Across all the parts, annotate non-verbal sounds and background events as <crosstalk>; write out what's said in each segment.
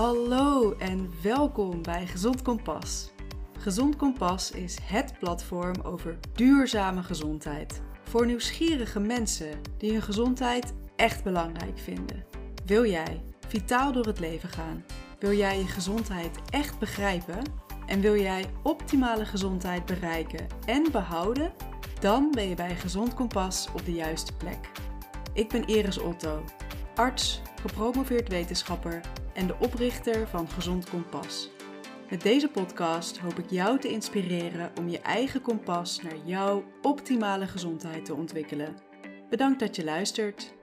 Hallo en welkom bij Gezond Kompas. Gezond Kompas is het platform over duurzame gezondheid. Voor nieuwsgierige mensen die hun gezondheid echt belangrijk vinden. Wil jij vitaal door het leven gaan? Wil jij je gezondheid echt begrijpen? En wil jij optimale gezondheid bereiken en behouden? Dan ben je bij Gezond Kompas op de juiste plek. Ik ben Iris Otto, arts, gepromoveerd wetenschapper en de oprichter van Gezond Kompas. Met deze podcast hoop ik jou te inspireren om je eigen kompas naar jouw optimale gezondheid te ontwikkelen. Bedankt dat je luistert.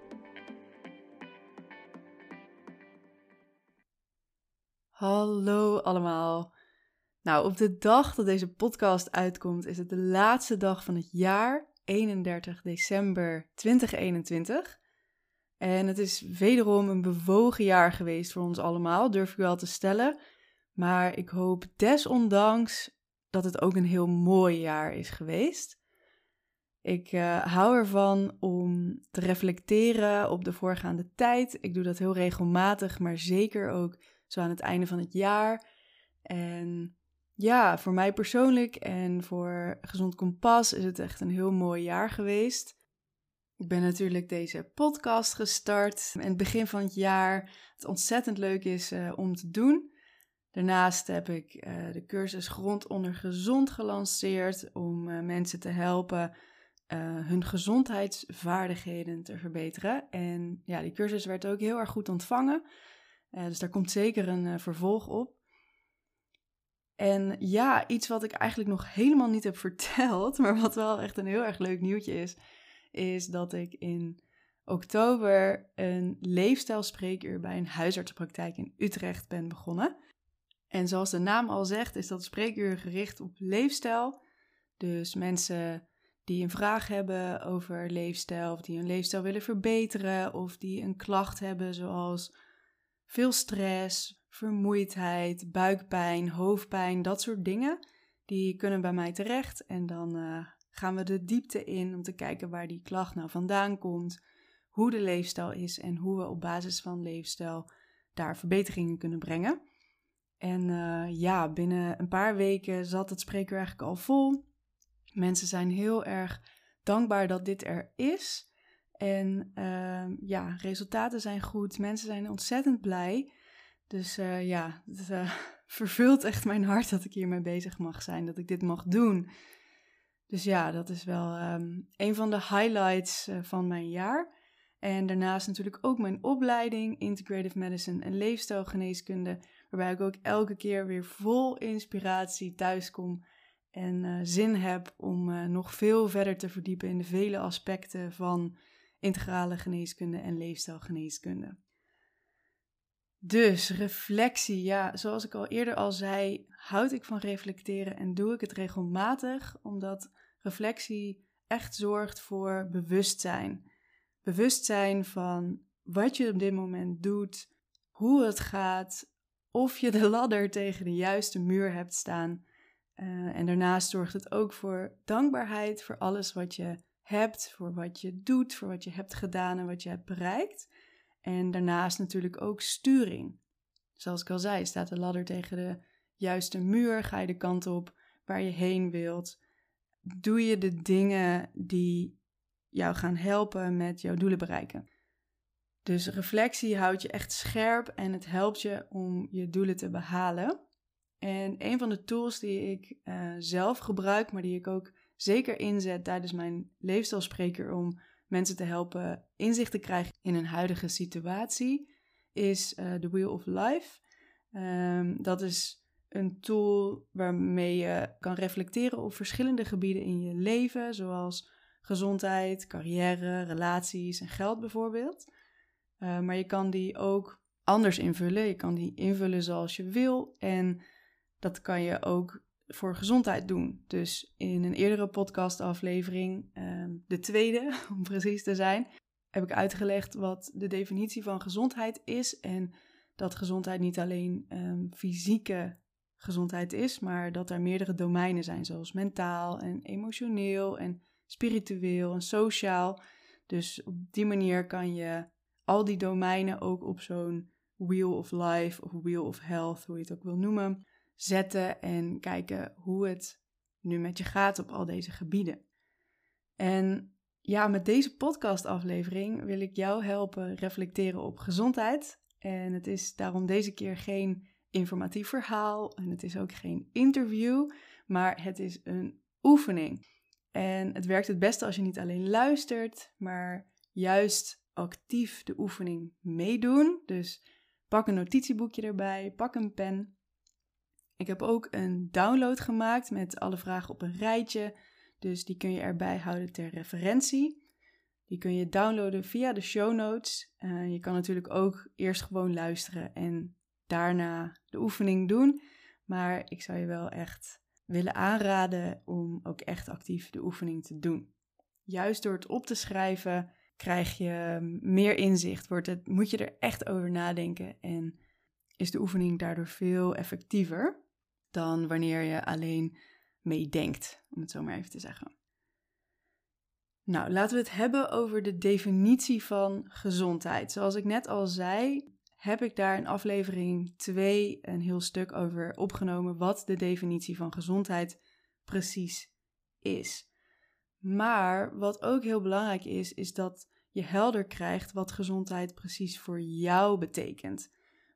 Hallo allemaal. Nou, op de dag dat deze podcast uitkomt, is het de laatste dag van het jaar, 31 december 2021. En het is wederom een bewogen jaar geweest voor ons allemaal, durf ik wel te stellen. Maar ik hoop desondanks dat het ook een heel mooi jaar is geweest. Ik uh, hou ervan om te reflecteren op de voorgaande tijd. Ik doe dat heel regelmatig, maar zeker ook zo aan het einde van het jaar. En ja, voor mij persoonlijk en voor Gezond Kompas is het echt een heel mooi jaar geweest. Ik ben natuurlijk deze podcast gestart in het begin van het jaar. Het ontzettend leuk is uh, om te doen. Daarnaast heb ik uh, de cursus Grond onder Gezond gelanceerd om uh, mensen te helpen hun gezondheidsvaardigheden te verbeteren. En ja, die cursus werd ook heel erg goed ontvangen. dus daar komt zeker een vervolg op. En ja, iets wat ik eigenlijk nog helemaal niet heb <laughs> verteld, maar wat wel echt een heel erg leuk nieuwtje is, is dat ik in oktober een leefstijlspreekuur bij een huisartsenpraktijk in Utrecht ben begonnen. En zoals de naam al zegt, is dat spreekuur gericht op leefstijl. Dus mensen die een vraag hebben over leefstijl, of die hun leefstijl willen verbeteren, of die een klacht hebben zoals veel stress, vermoeidheid, buikpijn, hoofdpijn, dat soort dingen, die kunnen bij mij terecht. En dan uh, gaan we de diepte in om te kijken waar die klacht nou vandaan komt, hoe de leefstijl is en hoe we op basis van leefstijl daar verbeteringen kunnen brengen. En uh, ja, binnen een paar weken zat het spreker eigenlijk al vol. Mensen zijn heel erg dankbaar dat dit er is. En uh, ja, resultaten zijn goed. Mensen zijn ontzettend blij. Dus uh, ja, het uh, <laughs> vervult echt mijn hart dat ik hiermee bezig mag zijn, dat ik dit mag doen. Dus ja, dat is wel um, een van de highlights uh, van mijn jaar. En daarnaast natuurlijk ook mijn opleiding Integrative Medicine en Leefstijlgeneeskunde, waarbij ik ook elke keer weer vol inspiratie thuiskom en zin heb om nog veel verder te verdiepen in de vele aspecten van integrale geneeskunde en leefstijlgeneeskunde. Dus reflectie, ja, zoals ik al eerder al zei, houd ik van reflecteren en doe ik het regelmatig, omdat reflectie echt zorgt voor bewustzijn. Bewustzijn van wat je op dit moment doet, hoe het gaat, of je de ladder tegen de juiste muur hebt staan. Uh, en daarnaast zorgt het ook voor dankbaarheid voor alles wat je hebt, voor wat je doet, voor wat je hebt gedaan en wat je hebt bereikt. En daarnaast natuurlijk ook sturing. Zoals ik al zei, staat de ladder tegen de juiste muur, ga je de kant op waar je heen wilt. Doe je de dingen die jou gaan helpen met jouw doelen bereiken. Dus reflectie houdt je echt scherp en het helpt je om je doelen te behalen. En een van de tools die ik uh, zelf gebruik, maar die ik ook zeker inzet tijdens mijn leefstijlspreker om mensen te helpen inzicht te krijgen in een huidige situatie, is uh, The Wheel of Life. Um, dat is een tool waarmee je kan reflecteren op verschillende gebieden in je leven, zoals gezondheid, carrière, relaties en geld bijvoorbeeld. Uh, maar je kan die ook anders invullen. Je kan die invullen zoals je wil. En dat kan je ook voor gezondheid doen. Dus in een eerdere podcastaflevering, um, de tweede <laughs> om precies te zijn, heb ik uitgelegd wat de definitie van gezondheid is. En dat gezondheid niet alleen um, fysieke gezondheid is, maar dat er meerdere domeinen zijn, zoals mentaal en emotioneel en spiritueel en sociaal. Dus op die manier kan je al die domeinen ook op zo'n wheel of life of wheel of health, hoe je het ook wil noemen, zetten en kijken hoe het nu met je gaat op al deze gebieden. En ja, met deze podcastaflevering wil ik jou helpen reflecteren op gezondheid. En het is daarom deze keer geen informatief verhaal en het is ook geen interview, maar het is een oefening. En het werkt het beste als je niet alleen luistert, maar juist actief de oefening meedoen. Dus pak een notitieboekje erbij, pak een pen. Ik heb ook een download gemaakt met alle vragen op een rijtje. Dus die kun je erbij houden ter referentie. Die kun je downloaden via de show notes. Uh, je kan natuurlijk ook eerst gewoon luisteren en daarna de oefening doen. Maar ik zou je wel echt willen aanraden om ook echt actief de oefening te doen. Juist door het op te schrijven krijg je meer inzicht, wordt het, moet je er echt over nadenken en is de oefening daardoor veel effectiever dan wanneer je alleen meedenkt, om het zo maar even te zeggen. Nou, laten we het hebben over de definitie van gezondheid. Zoals ik net al zei, heb ik daar in aflevering 2 een heel stuk over opgenomen wat de definitie van gezondheid precies is. Maar wat ook heel belangrijk is, is dat je helder krijgt wat gezondheid precies voor jou betekent.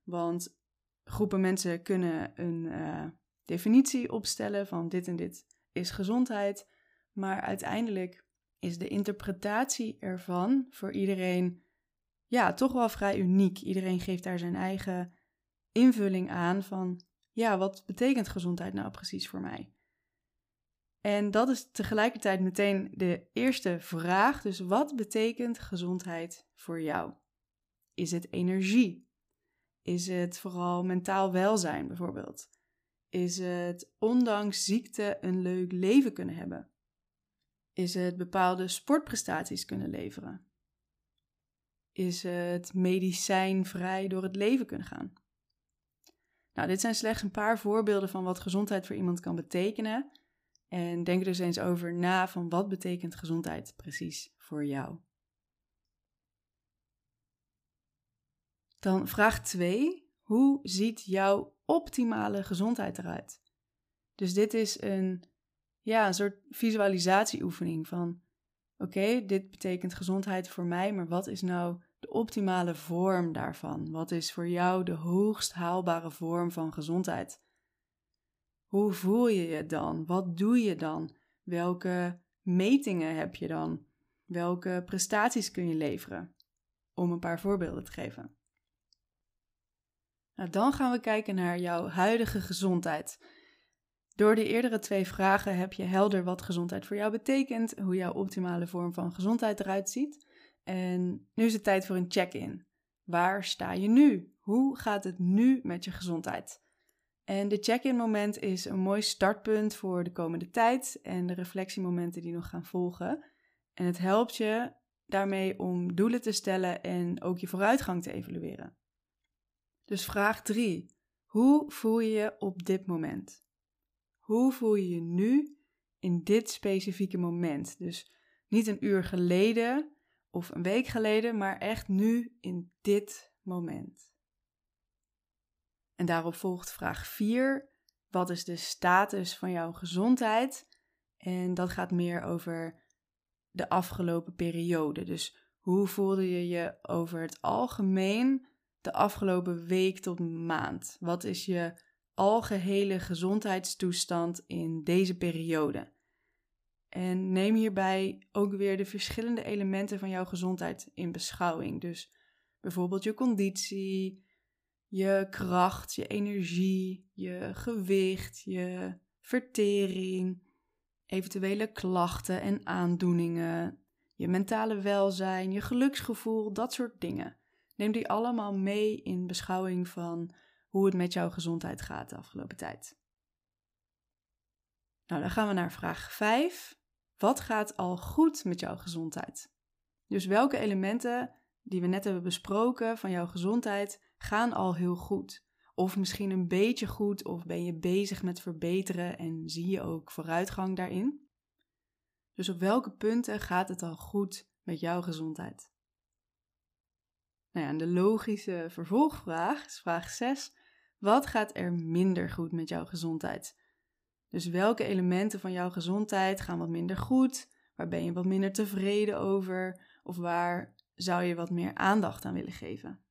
Want groepen mensen kunnen een uh, definitie opstellen van dit en dit is gezondheid, maar uiteindelijk is de interpretatie ervan voor iedereen ja, toch wel vrij uniek. Iedereen geeft daar zijn eigen invulling aan van ja, wat betekent gezondheid nou precies voor mij? En dat is tegelijkertijd meteen de eerste vraag. Dus wat betekent gezondheid voor jou? Is het energie? Is het vooral mentaal welzijn bijvoorbeeld? Is het ondanks ziekte een leuk leven kunnen hebben? Is het bepaalde sportprestaties kunnen leveren? Is het medicijnvrij door het leven kunnen gaan? Nou, dit zijn slechts een paar voorbeelden van wat gezondheid voor iemand kan betekenen. En denk er dus eens over na van wat betekent gezondheid precies voor jou. Dan vraag 2. Hoe ziet jouw optimale gezondheid eruit? Dus dit is een, ja, een soort visualisatieoefening van oké, dit betekent gezondheid voor mij, maar wat is nou de optimale vorm daarvan? Wat is voor jou de hoogst haalbare vorm van gezondheid? Hoe voel je je dan? Wat doe je dan? Welke metingen heb je dan? Welke prestaties kun je leveren? Om een paar voorbeelden te geven. Nou, dan gaan we kijken naar jouw huidige gezondheid. Door de eerdere twee vragen heb je helder wat gezondheid voor jou betekent, hoe jouw optimale vorm van gezondheid eruit ziet. En nu is het tijd voor een check-in. Waar sta je nu? Hoe gaat het nu met je gezondheid? En de check-in moment is een mooi startpunt voor de komende tijd en de reflectiemomenten die nog gaan volgen. En het helpt je daarmee om doelen te stellen en ook je vooruitgang te evalueren. Dus vraag 3. Hoe voel je je op dit moment? Hoe voel je je nu in dit specifieke moment? Dus niet een uur geleden of een week geleden, maar echt nu in dit moment. En daarop volgt vraag 4. Wat is de status van jouw gezondheid? En dat gaat meer over de afgelopen periode. Dus hoe voelde je je over het algemeen de afgelopen week tot maand? Wat is je algehele gezondheidstoestand in deze periode. En neem hierbij ook weer de verschillende elementen van jouw gezondheid in beschouwing. Dus bijvoorbeeld je conditie, je kracht, je energie, je gewicht, je vertering, eventuele klachten en aandoeningen, je mentale welzijn, je geluksgevoel, dat soort dingen. Neem die allemaal mee in beschouwing van hoe het met jouw gezondheid gaat de afgelopen tijd. Nou, dan gaan we naar vraag 5. Wat gaat al goed met jouw gezondheid? Dus welke elementen die we net hebben besproken van jouw gezondheid gaan al heel goed? Of misschien een beetje goed, of ben je bezig met verbeteren en zie je ook vooruitgang daarin? Dus op welke punten gaat het al goed met jouw gezondheid? Nou ja, en de logische vervolgvraag is vraag 6. Wat gaat er minder goed met jouw gezondheid? Dus welke elementen van jouw gezondheid gaan wat minder goed? Waar ben je wat minder tevreden over? Of waar zou je wat meer aandacht aan willen geven?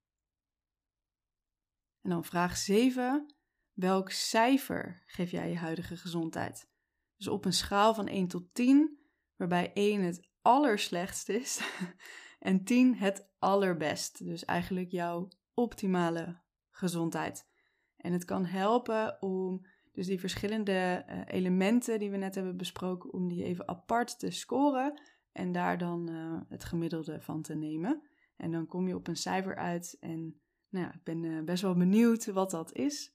En dan vraag 7. Welk cijfer geef jij je huidige gezondheid? Dus op een schaal van 1 tot 10, waarbij 1 het allerslechtst is <laughs> en 10 het allerbest. Dus eigenlijk jouw optimale gezondheid. En het kan helpen om dus die verschillende uh, elementen die we net hebben besproken, om die even apart te scoren en daar dan uh, het gemiddelde van te nemen. En dan kom je op een cijfer uit en nou ja, ik ben uh, best wel benieuwd wat dat is.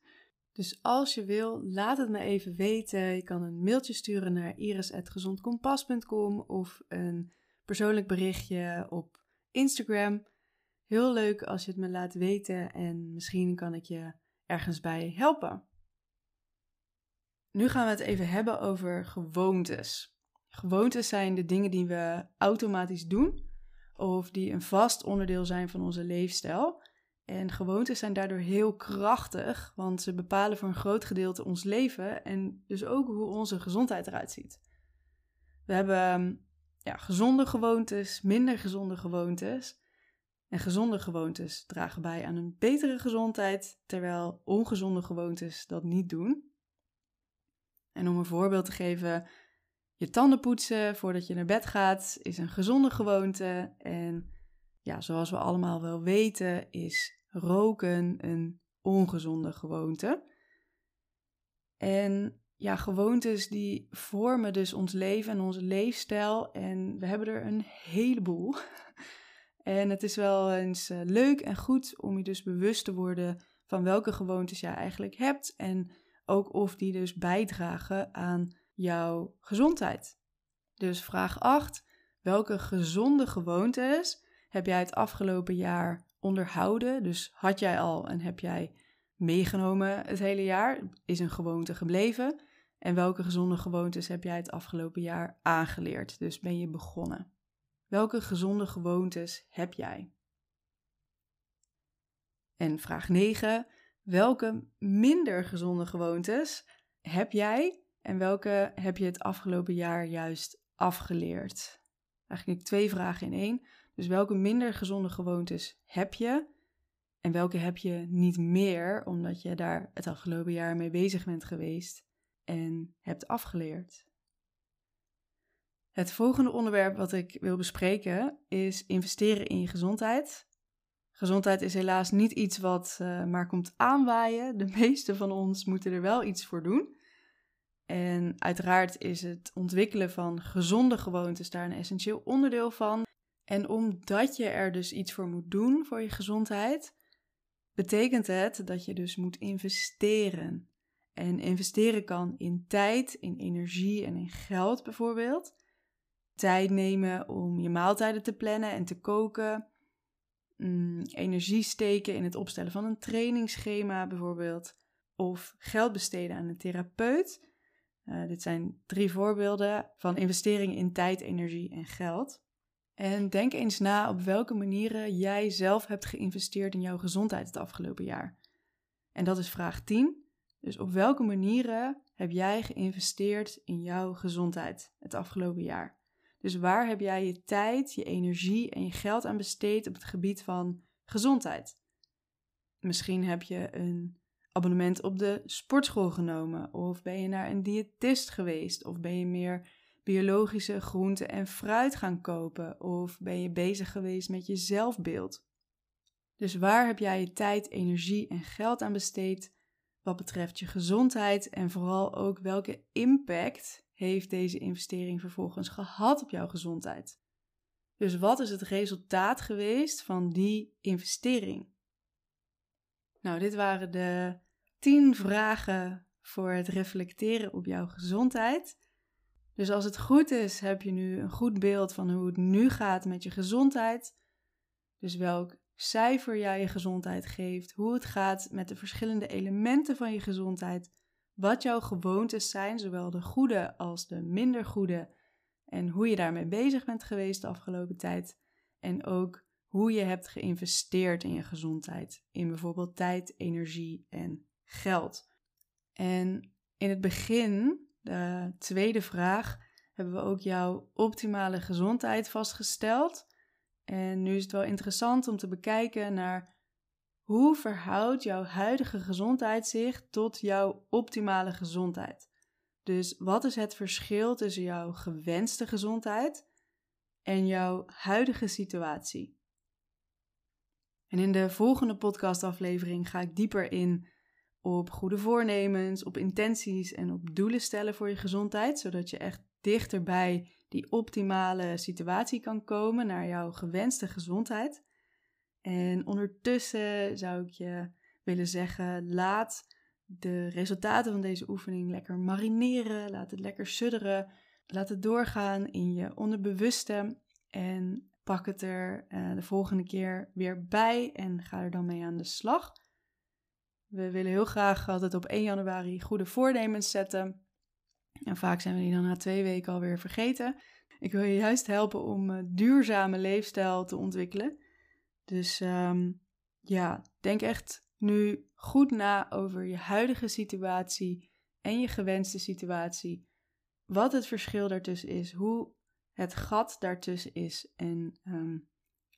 Dus als je wil, laat het me even weten. Je kan een mailtje sturen naar iris.gezondkompas.com of een persoonlijk berichtje op Instagram. Heel leuk als je het me laat weten en misschien kan ik je ergens bij helpen. Nu gaan we het even hebben over gewoontes. Gewoontes zijn de dingen die we automatisch doen of die een vast onderdeel zijn van onze leefstijl. En gewoontes zijn daardoor heel krachtig, want ze bepalen voor een groot gedeelte ons leven en dus ook hoe onze gezondheid eruit ziet. We hebben ja, gezonde gewoontes, minder gezonde gewoontes. En gezonde gewoontes dragen bij aan een betere gezondheid, terwijl ongezonde gewoontes dat niet doen. En om een voorbeeld te geven, je tanden poetsen voordat je naar bed gaat is een gezonde gewoonte. En ja, zoals we allemaal wel weten, is roken een ongezonde gewoonte. En ja, gewoontes die vormen dus ons leven en onze leefstijl. En we hebben er een heleboel. <laughs> En het is wel eens eh, leuk en goed om je dus bewust te worden van welke gewoontes jij eigenlijk hebt. En ook of die dus bijdragen aan jouw gezondheid. Dus vraag 8. Welke gezonde gewoontes heb jij het afgelopen jaar onderhouden? Dus had jij al en heb jij meegenomen het hele jaar? Is een gewoonte gebleven? En welke gezonde gewoontes heb jij het afgelopen jaar aangeleerd? Dus ben je begonnen? Welke gezonde gewoontes heb jij? En vraag 9. Welke minder gezonde gewoontes heb jij en welke heb je het afgelopen jaar juist afgeleerd? Eigenlijk twee vragen in één. Dus welke minder gezonde gewoontes heb je en welke heb je niet meer omdat je daar het afgelopen jaar mee bezig bent geweest en hebt afgeleerd? Het volgende onderwerp wat ik wil bespreken is investeren in je gezondheid. Gezondheid is helaas niet iets wat uh, maar komt aanwaaien. De <laughs> meeste van ons moeten er wel iets voor doen. En uiteraard is het ontwikkelen van gezonde gewoontes daar een essentieel onderdeel van. En omdat je er dus iets voor moet doen voor je gezondheid, betekent het dat je dus moet investeren. En investeren kan in tijd, in energie en in geld bijvoorbeeld. Tijd nemen om je maaltijden te plannen en te koken. Mm, energie steken in het opstellen van een trainingsschema bijvoorbeeld. Of geld besteden aan een therapeut. Uh, dit zijn drie voorbeelden van investeringen in tijd, energie en geld. En denk eens na op welke manieren jij zelf hebt geïnvesteerd in jouw gezondheid het afgelopen jaar. En dat is vraag 10. Dus op welke manieren heb jij geïnvesteerd in jouw gezondheid het afgelopen jaar? Dus waar heb jij je tijd, je energie en je geld aan besteed op het gebied van gezondheid? Misschien heb je een abonnement op de sportschool genomen, of ben je naar een diëtist geweest, of ben je meer biologische groenten en fruit gaan kopen, of ben je bezig geweest met je zelfbeeld. Dus waar heb jij je tijd, energie en geld aan besteed wat betreft je gezondheid en vooral ook welke impact heeft deze investering vervolgens gehad op jouw gezondheid? Dus wat is het resultaat geweest van die investering? Nou, dit waren de 10 vragen voor het reflecteren op jouw gezondheid. Dus als het goed is, heb je nu een goed beeld van hoe het nu gaat met je gezondheid. Dus welk cijfer jij je gezondheid geeft, hoe het gaat met de verschillende elementen van je gezondheid, wat jouw gewoontes zijn, zowel de goede als de minder goede, en hoe je daarmee bezig bent geweest de afgelopen tijd. En ook hoe je hebt geïnvesteerd in je gezondheid. In bijvoorbeeld tijd, energie en geld. En in het begin, de tweede vraag, hebben we ook jouw optimale gezondheid vastgesteld. En nu is het wel interessant om te bekijken naar hoe verhoudt jouw huidige gezondheid zich tot jouw optimale gezondheid. Dus wat is het verschil tussen jouw gewenste gezondheid en jouw huidige situatie? En in de volgende podcastaflevering ga ik dieper in op goede voornemens, op intenties en op doelen stellen voor je gezondheid, zodat je echt dichterbij die optimale situatie kan komen naar jouw gewenste gezondheid. En ondertussen zou ik je willen zeggen: laat de resultaten van deze oefening lekker marineren, laat het lekker sudderen, laat het doorgaan in je onderbewuste en pak het er uh, de volgende keer weer bij en ga er dan mee aan de slag. We willen heel graag altijd op 1 januari goede voornemens zetten. En vaak zijn we die dan na twee weken alweer vergeten. Ik wil je juist helpen om een duurzame leefstijl te ontwikkelen. Dus um, ja, denk echt nu goed na over je huidige situatie en je gewenste situatie. Wat het verschil daartussen is, hoe het gat daartussen is. En um,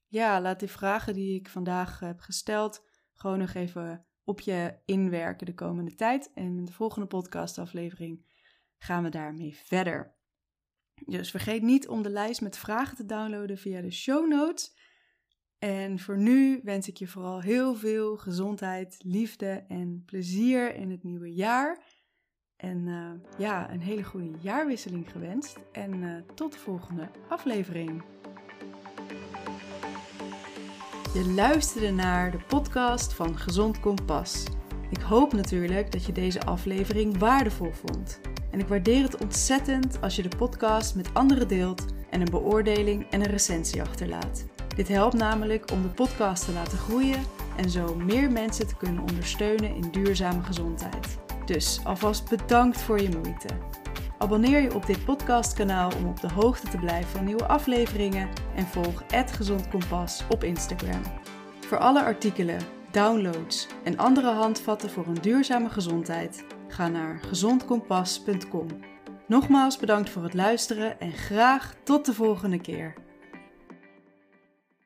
ja, laat die vragen die ik vandaag heb gesteld gewoon nog even op je inwerken de komende tijd. En in de volgende podcastaflevering gaan we daarmee verder. Dus vergeet niet om de lijst met vragen te downloaden via de show notes. En voor nu wens ik je vooral heel veel gezondheid, liefde en plezier in het nieuwe jaar. En uh, ja, een hele goede jaarwisseling gewenst. En uh, tot de volgende aflevering. Je luisterde naar de podcast van Gezond Kompas. Ik hoop natuurlijk dat je deze aflevering waardevol vond. En ik waardeer het ontzettend als je de podcast met anderen deelt en een beoordeling en een recensie achterlaat. Dit helpt namelijk om de podcast te laten groeien en zo meer mensen te kunnen ondersteunen in duurzame gezondheid. Dus alvast bedankt voor je moeite. Abonneer je op dit podcastkanaal om op de hoogte te blijven van nieuwe afleveringen en volg Gezond Kompas op Instagram. Voor alle artikelen, downloads en andere handvatten voor een duurzame gezondheid, ga naar gezondkompas.com. Nogmaals bedankt voor het luisteren en graag tot de volgende keer.